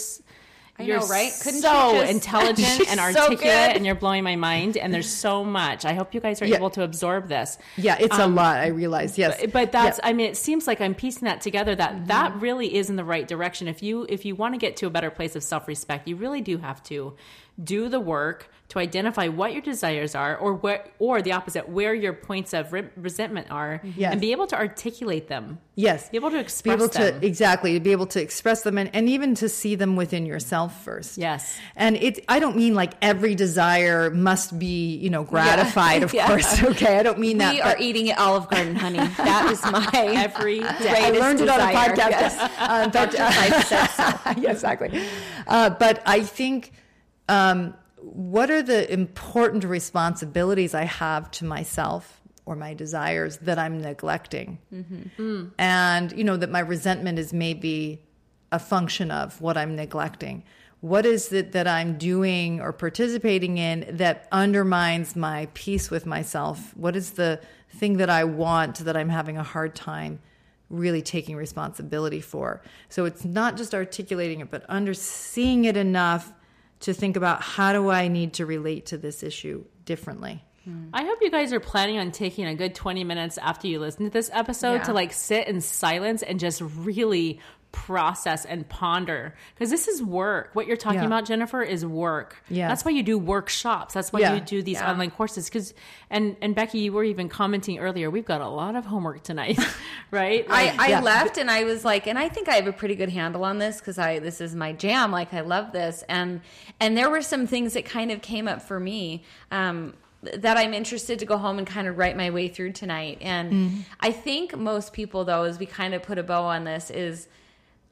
[SPEAKER 2] I
[SPEAKER 1] you're
[SPEAKER 2] know, right? Couldn't
[SPEAKER 1] so
[SPEAKER 2] just-
[SPEAKER 1] intelligent and articulate,
[SPEAKER 3] good.
[SPEAKER 1] and you're blowing my mind. And there's so much. I hope you guys are
[SPEAKER 3] Yeah.
[SPEAKER 1] able to absorb this.
[SPEAKER 3] Yeah, it's a lot. I realize. Yes,
[SPEAKER 1] Um, but that's
[SPEAKER 3] Yeah.
[SPEAKER 1] i mean it seems like i'm piecing that together that that really is in the right direction if you if you want to get to a better place of self-respect you really do have to do the work to identify what your desires are or where or the opposite where your points of re- resentment are
[SPEAKER 3] Yes.
[SPEAKER 1] and be able to articulate them
[SPEAKER 3] Yes.
[SPEAKER 1] be able to
[SPEAKER 3] be
[SPEAKER 1] express
[SPEAKER 3] able
[SPEAKER 1] them
[SPEAKER 3] to exactly to be able to express them and, and even to see them within yourself first
[SPEAKER 1] Yes.
[SPEAKER 3] and it i don't mean like every desire must be you know gratified of
[SPEAKER 2] Yeah.
[SPEAKER 3] course okay i don't mean that
[SPEAKER 2] we
[SPEAKER 3] but-
[SPEAKER 2] are eating at Olive Garden, honey. That is my
[SPEAKER 1] every day
[SPEAKER 3] I
[SPEAKER 2] greatest
[SPEAKER 3] learned it on a
[SPEAKER 2] desire.
[SPEAKER 3] podcast.
[SPEAKER 2] Yes.
[SPEAKER 3] yes. Uh, but, yeah, exactly. Uh, but I think um, what are the important responsibilities I have to myself or my desires that I'm neglecting? And, you know, that my resentment is maybe a function of what I'm neglecting. What is it that I'm doing or participating in that undermines my peace with myself? What is the thing that I want that I'm having a hard time really taking responsibility for? So it's not just articulating it, but under seeing it enough to think about how do I need to relate to this issue differently.
[SPEAKER 1] I hope you guys are planning on taking a good 20 minutes after you listen to this episode
[SPEAKER 2] Yeah.
[SPEAKER 1] to like sit in silence and just really process and ponder because this is work. What you're talking
[SPEAKER 3] Yeah.
[SPEAKER 1] about, Jennifer, is work.
[SPEAKER 3] Yeah,
[SPEAKER 1] That's why you do workshops. That's why
[SPEAKER 3] Yeah.
[SPEAKER 1] you do these
[SPEAKER 2] Yeah.
[SPEAKER 1] online courses. Because and and Becky, you were even commenting earlier. We've got a lot of homework tonight, right?
[SPEAKER 2] I,
[SPEAKER 1] Like,
[SPEAKER 2] I
[SPEAKER 3] Yeah.
[SPEAKER 2] left and I was like, and I think I have a pretty good handle on this because I this is my jam. Like I love this, and and there were some things that kind of came up for me um, that I'm interested to go home and kind of write my way through tonight. And I think most people, though, as we kind of put a bow on this, is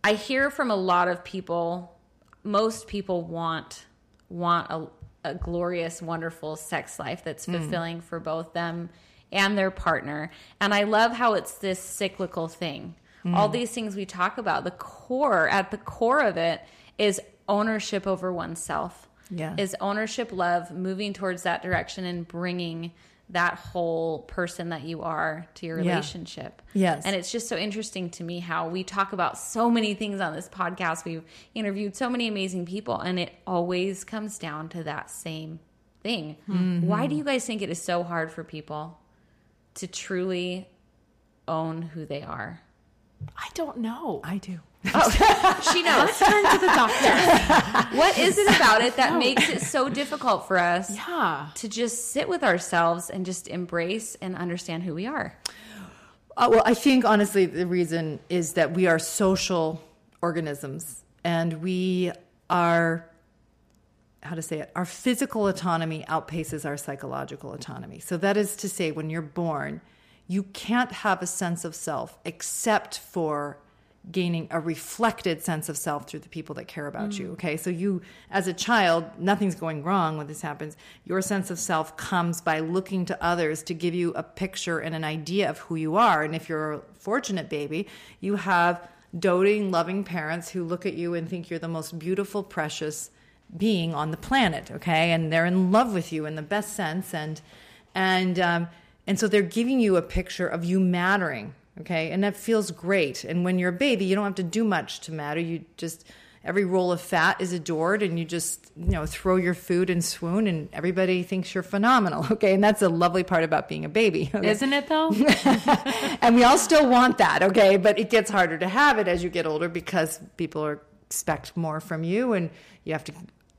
[SPEAKER 2] I hear from a lot of people. Most people want want a, a glorious, wonderful sex life that's mm. fulfilling for both them and their partner. And I love how it's this cyclical thing. Mm. All these things we talk about, the core, at the core of it, is ownership over oneself.
[SPEAKER 3] Yeah.
[SPEAKER 2] Is ownership, love, moving towards that direction and bringing that whole person that you are to your
[SPEAKER 3] Yeah.
[SPEAKER 2] relationship.
[SPEAKER 3] Yes.
[SPEAKER 2] And it's just so interesting to me how we talk about so many things on this podcast. We've interviewed so many amazing people, and it always comes down to that same thing.
[SPEAKER 3] Mm-hmm.
[SPEAKER 2] Why do you guys think it is so hard for people to truly own who they are?
[SPEAKER 1] I don't know.
[SPEAKER 3] I do.
[SPEAKER 2] She knows.
[SPEAKER 1] Turn to the doctor.
[SPEAKER 2] what is it about it that makes it so difficult for us
[SPEAKER 1] yeah.
[SPEAKER 2] to just sit with ourselves and just embrace and understand who we are?
[SPEAKER 3] Uh, well, I think honestly, the reason is that we are social organisms and we are, how to say it, our physical autonomy outpaces our psychological autonomy. So that is to say, when you're born, you can't have a sense of self except for gaining a reflected sense of self through the people that care about you. Okay. So you, as a child, nothing's going wrong when this happens. Your sense of self comes by looking to others to give you a picture and an idea of who you are. And if you're a fortunate baby, you have doting, loving parents who look at you and think you're the most beautiful, precious being on the planet. Okay. And they're in love with you in the best sense. And, and, um, and so they're giving you a picture of you mattering. Okay. And that feels great. And when you're a baby, you don't have to do much to matter. You just, every roll of fat is adored and you just, you know, throw your food and swoon and everybody thinks you're phenomenal. Okay. And that's a lovely part about being a baby. okay?
[SPEAKER 1] Isn't it though?
[SPEAKER 3] and we all still want that, okay? But it gets harder to have it as you get older because people are, expect more from you, and you have to,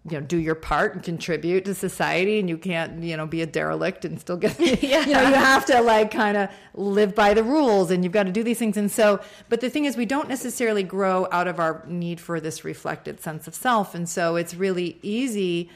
[SPEAKER 3] you know, do your part and contribute to society, and you can't, you know, be a derelict and still get, yeah. you know, you have to like kind of live by the rules, and you've got to do these things. And so, but the thing is, we don't necessarily grow out of our need for this reflected sense of self, and so it's really easy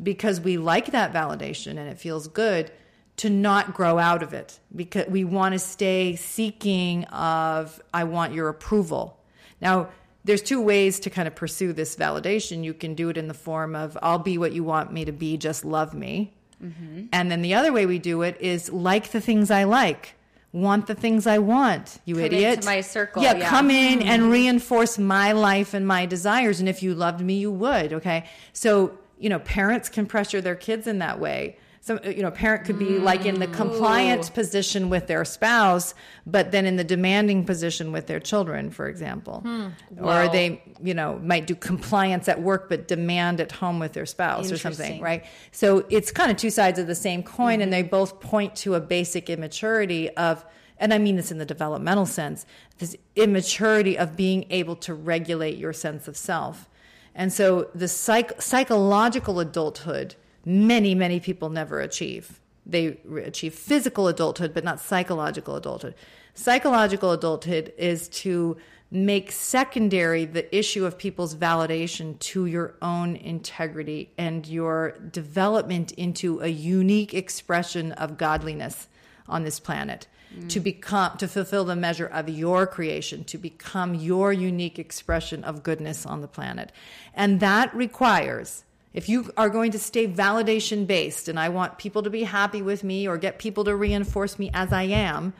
[SPEAKER 3] because we like that validation and it feels good to not grow out of it because we want to stay seeking of i want your approval now there's two ways to kind of pursue this validation. You can do it in the form of i'll be what you want me to be just love me. Mm-hmm. And then the other way we do it is like the things i like. Want the things i want you
[SPEAKER 2] Come
[SPEAKER 3] idiot.
[SPEAKER 2] into my circle,
[SPEAKER 3] yeah,
[SPEAKER 2] yeah.
[SPEAKER 3] come in and mm-hmm. reinforce my life and my desires. And if you loved me you would okay? So you know parents can pressure their kids in that way some uh, you know, a parent could be like in the mm. compliant position with their spouse, but then in the demanding position with their children, for example. Hmm. Or
[SPEAKER 2] Wow.
[SPEAKER 3] they, you know, might do compliance at work but demand at home with their spouse or something, right? So it's kind of two sides of the same coin, and mm-hmm. they both point to a basic immaturity of, and I mean this in the developmental sense, this immaturity of being able to regulate your sense of self. And so the psych- psychological adulthood, many, many people never achieve. They achieve physical adulthood, but not psychological adulthood. Psychological adulthood is to make secondary the issue of people's validation to your own integrity and your development into a unique expression of godliness on this planet mm. to become to fulfill the measure of your creation to become your unique expression of goodness on the planet and that requires if you are going to stay validation based and i want people to be happy with me or get people to reinforce me as i am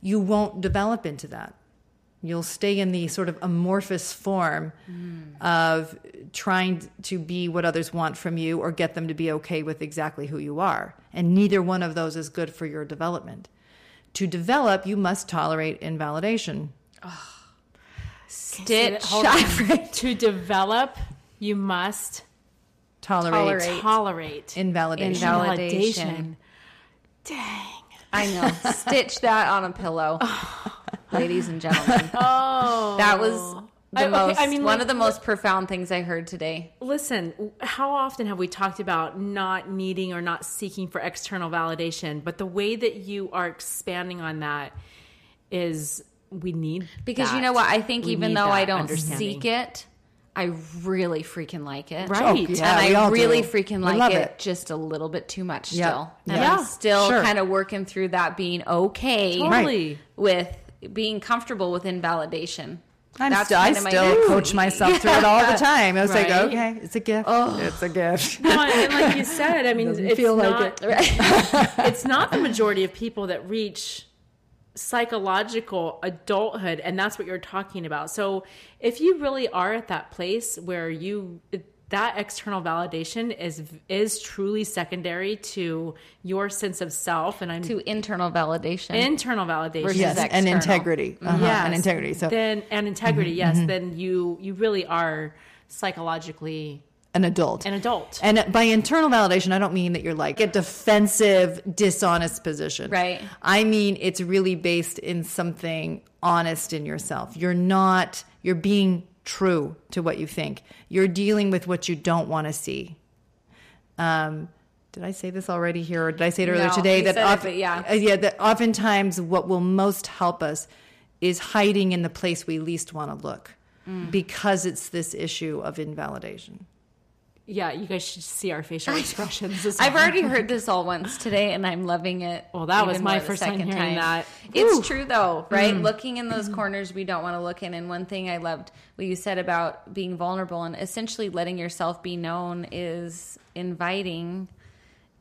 [SPEAKER 3] you won't develop into that You'll stay in the sort of amorphous form mm. of trying to be what others want from you or get them to be okay with exactly who you are. And neither one of those is good for your development. To develop, you must tolerate invalidation.
[SPEAKER 2] Stitch.
[SPEAKER 1] To develop, you must
[SPEAKER 3] Tolerate,
[SPEAKER 2] Tolerate.
[SPEAKER 1] tolerate
[SPEAKER 3] invalidation.
[SPEAKER 2] Invalidation.
[SPEAKER 1] Dang.
[SPEAKER 2] I know. Stitch that on a pillow, oh. ladies and gentlemen.
[SPEAKER 1] Oh,
[SPEAKER 2] That was the
[SPEAKER 1] I- okay,
[SPEAKER 2] most
[SPEAKER 1] I mean,
[SPEAKER 2] one
[SPEAKER 1] like,
[SPEAKER 2] of the most profound things I heard today.
[SPEAKER 1] Listen, how often have we talked about not needing or not seeking for external validation? But the way that you are expanding on that is we need
[SPEAKER 2] Because you know what? I think
[SPEAKER 1] We
[SPEAKER 2] even though I don't seek it, I really freaking like it.
[SPEAKER 1] Right.
[SPEAKER 3] Oh, yeah,
[SPEAKER 2] and I really
[SPEAKER 3] do.
[SPEAKER 2] freaking like it,
[SPEAKER 3] it.
[SPEAKER 2] just a little bit too much
[SPEAKER 3] Yeah.
[SPEAKER 2] still. And
[SPEAKER 3] Yeah.
[SPEAKER 2] I'm still
[SPEAKER 3] Sure.
[SPEAKER 2] kind of working through that being okay
[SPEAKER 1] Totally.
[SPEAKER 2] with being comfortable with invalidation.
[SPEAKER 3] I'm
[SPEAKER 2] That's
[SPEAKER 3] still, I
[SPEAKER 2] kinda my
[SPEAKER 3] still coach myself through it all the time. I was like, okay, it's a gift. It's a gift.
[SPEAKER 1] No, and like you said, I mean,
[SPEAKER 3] Doesn't
[SPEAKER 1] it's
[SPEAKER 3] feel like
[SPEAKER 1] not
[SPEAKER 3] it.
[SPEAKER 1] it's not the majority of people that reach psychological adulthood and that's what you're talking about so if you really are at that place where you that external validation is is truly secondary to your sense of self and i'm
[SPEAKER 2] to internal validation.
[SPEAKER 1] internal validation
[SPEAKER 3] yes, and integrity. Uh-huh,
[SPEAKER 1] Yes.
[SPEAKER 3] And integrity. So
[SPEAKER 1] then and integrity yes then you you really are psychologically
[SPEAKER 3] an adult.
[SPEAKER 1] an adult
[SPEAKER 3] And by internal validation, I don't mean that you're like a defensive, dishonest position.
[SPEAKER 2] Right.
[SPEAKER 3] I mean it's really based in something honest in yourself. You're not, you're being true to what you think. You're dealing with what you don't want to see. Um, did I say this already here, or did I say it earlier
[SPEAKER 2] No,
[SPEAKER 3] today? that
[SPEAKER 2] it,
[SPEAKER 3] often,
[SPEAKER 2] but yeah.
[SPEAKER 3] uh, yeah, that oftentimes what will most help us is hiding in the place we least want to look,
[SPEAKER 2] Mm.
[SPEAKER 3] because it's this issue of invalidation.
[SPEAKER 1] Yeah you guys should see our facial expressions as
[SPEAKER 2] I've already heard this all once today, and I'm loving it.
[SPEAKER 1] Well, that was my first time hearing that.
[SPEAKER 2] It's true though, right? Mm. Looking in those corners we don't want to look in. And one thing I loved what you said about being vulnerable and essentially letting yourself be known is inviting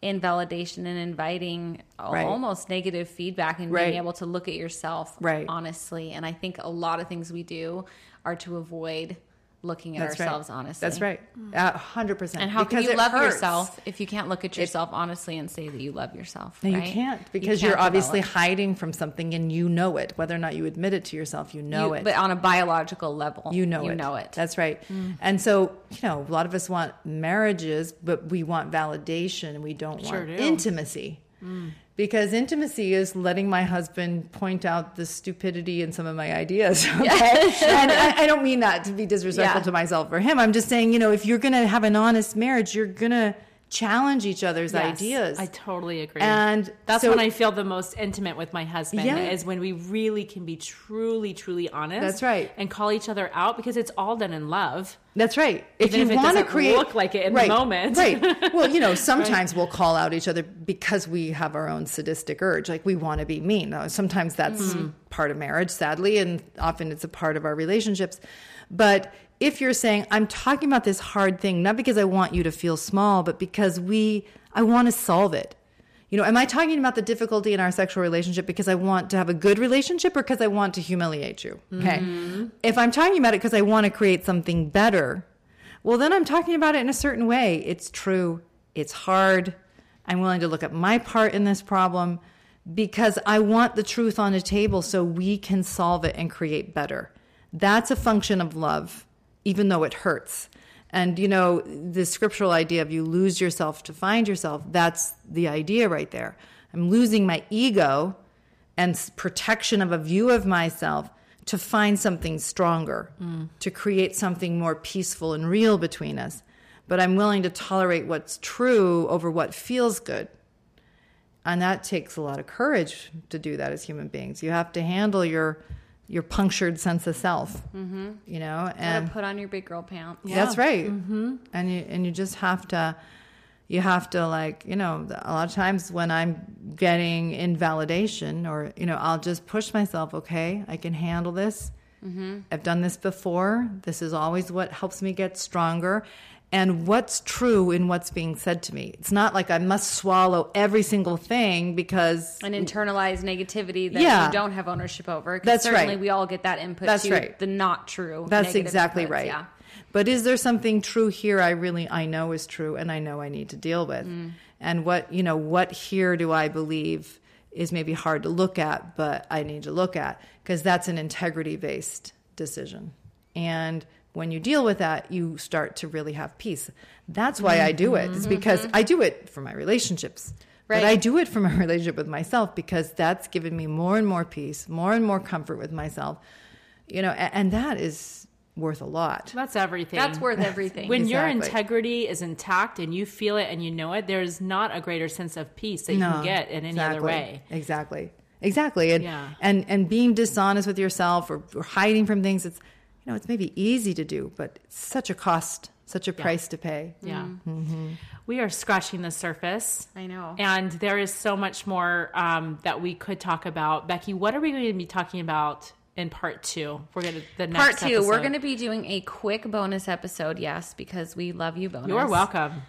[SPEAKER 2] invalidation and inviting
[SPEAKER 3] Right.
[SPEAKER 2] almost negative feedback and
[SPEAKER 3] Right.
[SPEAKER 2] being able to look at yourself
[SPEAKER 3] Right.
[SPEAKER 2] honestly. And I think a lot of things we do are to avoid looking at
[SPEAKER 3] That's
[SPEAKER 2] ourselves
[SPEAKER 3] right.
[SPEAKER 2] honestly.
[SPEAKER 3] That's right. Hmm. A hundred percent.
[SPEAKER 2] And how
[SPEAKER 3] Because
[SPEAKER 2] can you love
[SPEAKER 3] hurts.
[SPEAKER 2] yourself if you can't look at yourself honestly and say that you love yourself?
[SPEAKER 3] No,
[SPEAKER 2] right?
[SPEAKER 3] you can't because
[SPEAKER 2] You
[SPEAKER 3] you are
[SPEAKER 2] can't
[SPEAKER 3] obviously hiding from something and you know it. Whether or not you admit it to yourself, you know
[SPEAKER 2] You-
[SPEAKER 3] it.
[SPEAKER 2] But on a biological level,
[SPEAKER 3] you know
[SPEAKER 2] you
[SPEAKER 3] it.
[SPEAKER 2] know it.
[SPEAKER 3] That's right. Hmm. And so, you know, a lot of us want marriages, but we want validation and we don't
[SPEAKER 1] Sure
[SPEAKER 3] want
[SPEAKER 1] do.
[SPEAKER 3] intimacy. Hmm. Because intimacy is letting my husband point out the stupidity in some of my ideas. Okay? and I, I don't mean that to be disrespectful
[SPEAKER 2] Yeah.
[SPEAKER 3] to myself or him. I'm just saying, you know, if you're going to have an honest marriage, you're going to challenge each other's
[SPEAKER 1] Yes,
[SPEAKER 3] ideas.
[SPEAKER 1] I totally agree.
[SPEAKER 3] And
[SPEAKER 1] that's
[SPEAKER 3] so-
[SPEAKER 1] when I feel the most intimate with my husband
[SPEAKER 3] Yeah.
[SPEAKER 1] is when we really can be truly, truly honest.
[SPEAKER 3] That's right.
[SPEAKER 1] And call each other out because it's all done in love.
[SPEAKER 3] That's right. If
[SPEAKER 1] Even
[SPEAKER 3] you want to create
[SPEAKER 1] look like it in the
[SPEAKER 3] right,
[SPEAKER 1] moment.
[SPEAKER 3] right? Well, you know, sometimes we'll call out each other because we have our own sadistic urge, like we want to be mean. Sometimes that's
[SPEAKER 1] Mm-hmm.
[SPEAKER 3] part of marriage, sadly, and often it's a part of our relationships. But if you're saying, "I'm talking about this hard thing not because I want you to feel small, but because we, I want to solve it." You know, am I talking about the difficulty in our sexual relationship because I want to have a good relationship or because I want to humiliate you? Okay. Mm-hmm. If I'm talking about it because I want to create something better, well, then I'm talking about it in a certain way. It's true. It's hard. I'm willing to look at my part in this problem because I want the truth on the table so we can solve it and create better. That's a function of love, even though it hurts. And, you know, the scriptural idea of you lose yourself to find yourself, that's the idea right there. I'm losing my ego and protection of a view of myself to find something stronger, mm. to create something more peaceful and real between us. But I'm willing to tolerate what's true over what feels good. And that takes a lot of courage to do that as human beings. You have to handle your your punctured sense of self, mm-hmm. you know, and
[SPEAKER 2] put on your big girl pants.
[SPEAKER 3] that's right. Mm-hmm. And you and you just have to, you have to like you know a lot of times when I'm getting invalidation or you know I'll just push myself. Okay, I can handle this. I've done this before. This is always what helps me get stronger. And what's true in what's being said to me. It's not like I must swallow every single thing because
[SPEAKER 2] An internalized negativity that
[SPEAKER 3] Yeah.
[SPEAKER 2] you don't have ownership over.
[SPEAKER 3] That's
[SPEAKER 2] certainly
[SPEAKER 3] right.
[SPEAKER 2] we all get that input
[SPEAKER 3] That's
[SPEAKER 2] to
[SPEAKER 3] right.
[SPEAKER 2] the not true.
[SPEAKER 3] That's exactly
[SPEAKER 2] inputs,
[SPEAKER 3] right.
[SPEAKER 2] Yeah.
[SPEAKER 3] But is there something true here I really I know is true and I know I need to deal with?
[SPEAKER 2] Mm.
[SPEAKER 3] And what, you know, what here do I believe is maybe hard to look at, but I need to look at because that's an integrity based decision. And when you deal with that, you start to really have peace. That's why I do it. It's because I do it for my relationships.
[SPEAKER 2] Mm-hmm. Right.
[SPEAKER 3] But I do it for my relationship with myself because that's given me more and more peace, more and more comfort with myself. You know, a- and that is worth a lot.
[SPEAKER 1] That's everything.
[SPEAKER 2] That's worth everything.
[SPEAKER 1] when your integrity is intact and you feel it and you know it, there's not a greater sense of peace that you can get in any other way.
[SPEAKER 3] Exactly. Exactly. And
[SPEAKER 1] Yeah.
[SPEAKER 3] and and being dishonest with yourself or, or hiding from things, it's you know, it's maybe easy to do, but it's such a cost, such a price to pay.
[SPEAKER 1] Yeah.
[SPEAKER 3] Mm-hmm.
[SPEAKER 1] We are scratching the surface.
[SPEAKER 2] I know.
[SPEAKER 1] And there is so much more um, that we could talk about. Becky, what are we going to be talking about in part two? We're going to the next
[SPEAKER 2] Part two, we're going to be doing a quick bonus episode, yes, because we love you bonus.
[SPEAKER 1] You're welcome.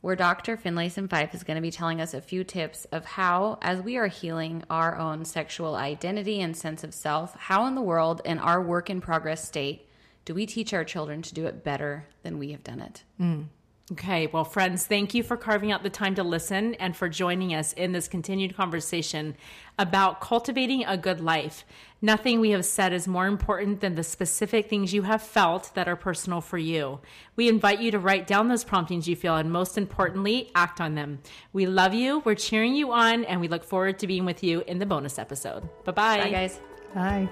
[SPEAKER 2] Where Dr. Finlayson Fife is going to be telling us a few tips of how, as we are healing our own sexual identity and sense of self, how in the world, in our work in progress state, do we teach our children to do it better than we have done it? Mm.
[SPEAKER 1] Okay, well, friends, thank you for carving out the time to listen and for joining us in this continued conversation about cultivating a good life. Nothing we have said is more important than the specific things you have felt that are personal for you. We invite you to write down those promptings you feel and, most importantly, act on them. We love you, we're cheering you on, and we look forward to being with you in the bonus episode. Bye-bye.
[SPEAKER 2] Bye, guys.
[SPEAKER 3] Bye.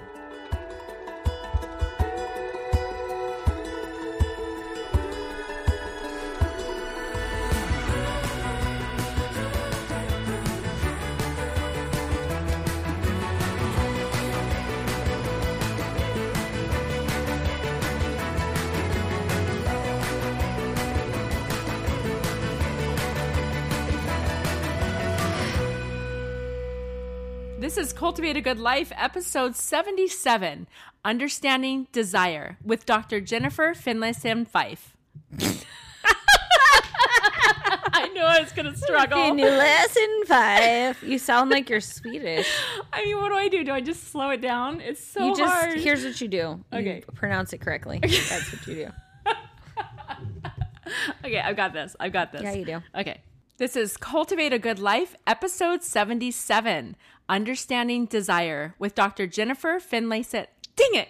[SPEAKER 1] Cultivate a Good Life, episode 77 Understanding Desire with Dr. Jennifer Finlayson Fife. I knew I was going to struggle.
[SPEAKER 2] lesson five. You sound like you're Swedish.
[SPEAKER 1] I mean, what do I do? Do I just slow it down? It's so
[SPEAKER 2] you just
[SPEAKER 1] hard.
[SPEAKER 2] here's what you do.
[SPEAKER 1] Okay.
[SPEAKER 2] You pronounce it correctly. That's what you do.
[SPEAKER 1] okay, I've got this. I've got this.
[SPEAKER 2] Yeah, you do.
[SPEAKER 1] Okay. This is Cultivate a Good Life, episode 77 Understanding Desire with Dr. Jennifer Finlayson. Ding it!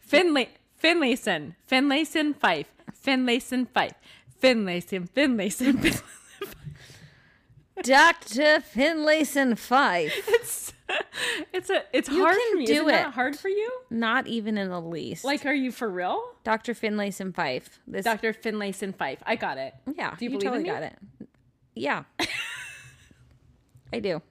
[SPEAKER 1] Finlay, Finlayson. Finlayson Fife. Finlayson Fife. Finlayson, Finlayson, Finlayson.
[SPEAKER 2] Dr. Finlayson Fife.
[SPEAKER 1] It's, it's a it's
[SPEAKER 2] You
[SPEAKER 1] hard
[SPEAKER 2] can
[SPEAKER 1] for me.
[SPEAKER 2] do
[SPEAKER 1] Isn't
[SPEAKER 2] it.
[SPEAKER 1] that hard for you?
[SPEAKER 2] Not even in the least.
[SPEAKER 1] Like, are you for real?
[SPEAKER 2] Dr. Finlayson Fife. This
[SPEAKER 1] Dr. Finlayson Fife. I got it.
[SPEAKER 2] Yeah,
[SPEAKER 1] Do you
[SPEAKER 2] you,
[SPEAKER 1] believe
[SPEAKER 2] totally
[SPEAKER 1] me?
[SPEAKER 2] got it. Yeah. I do.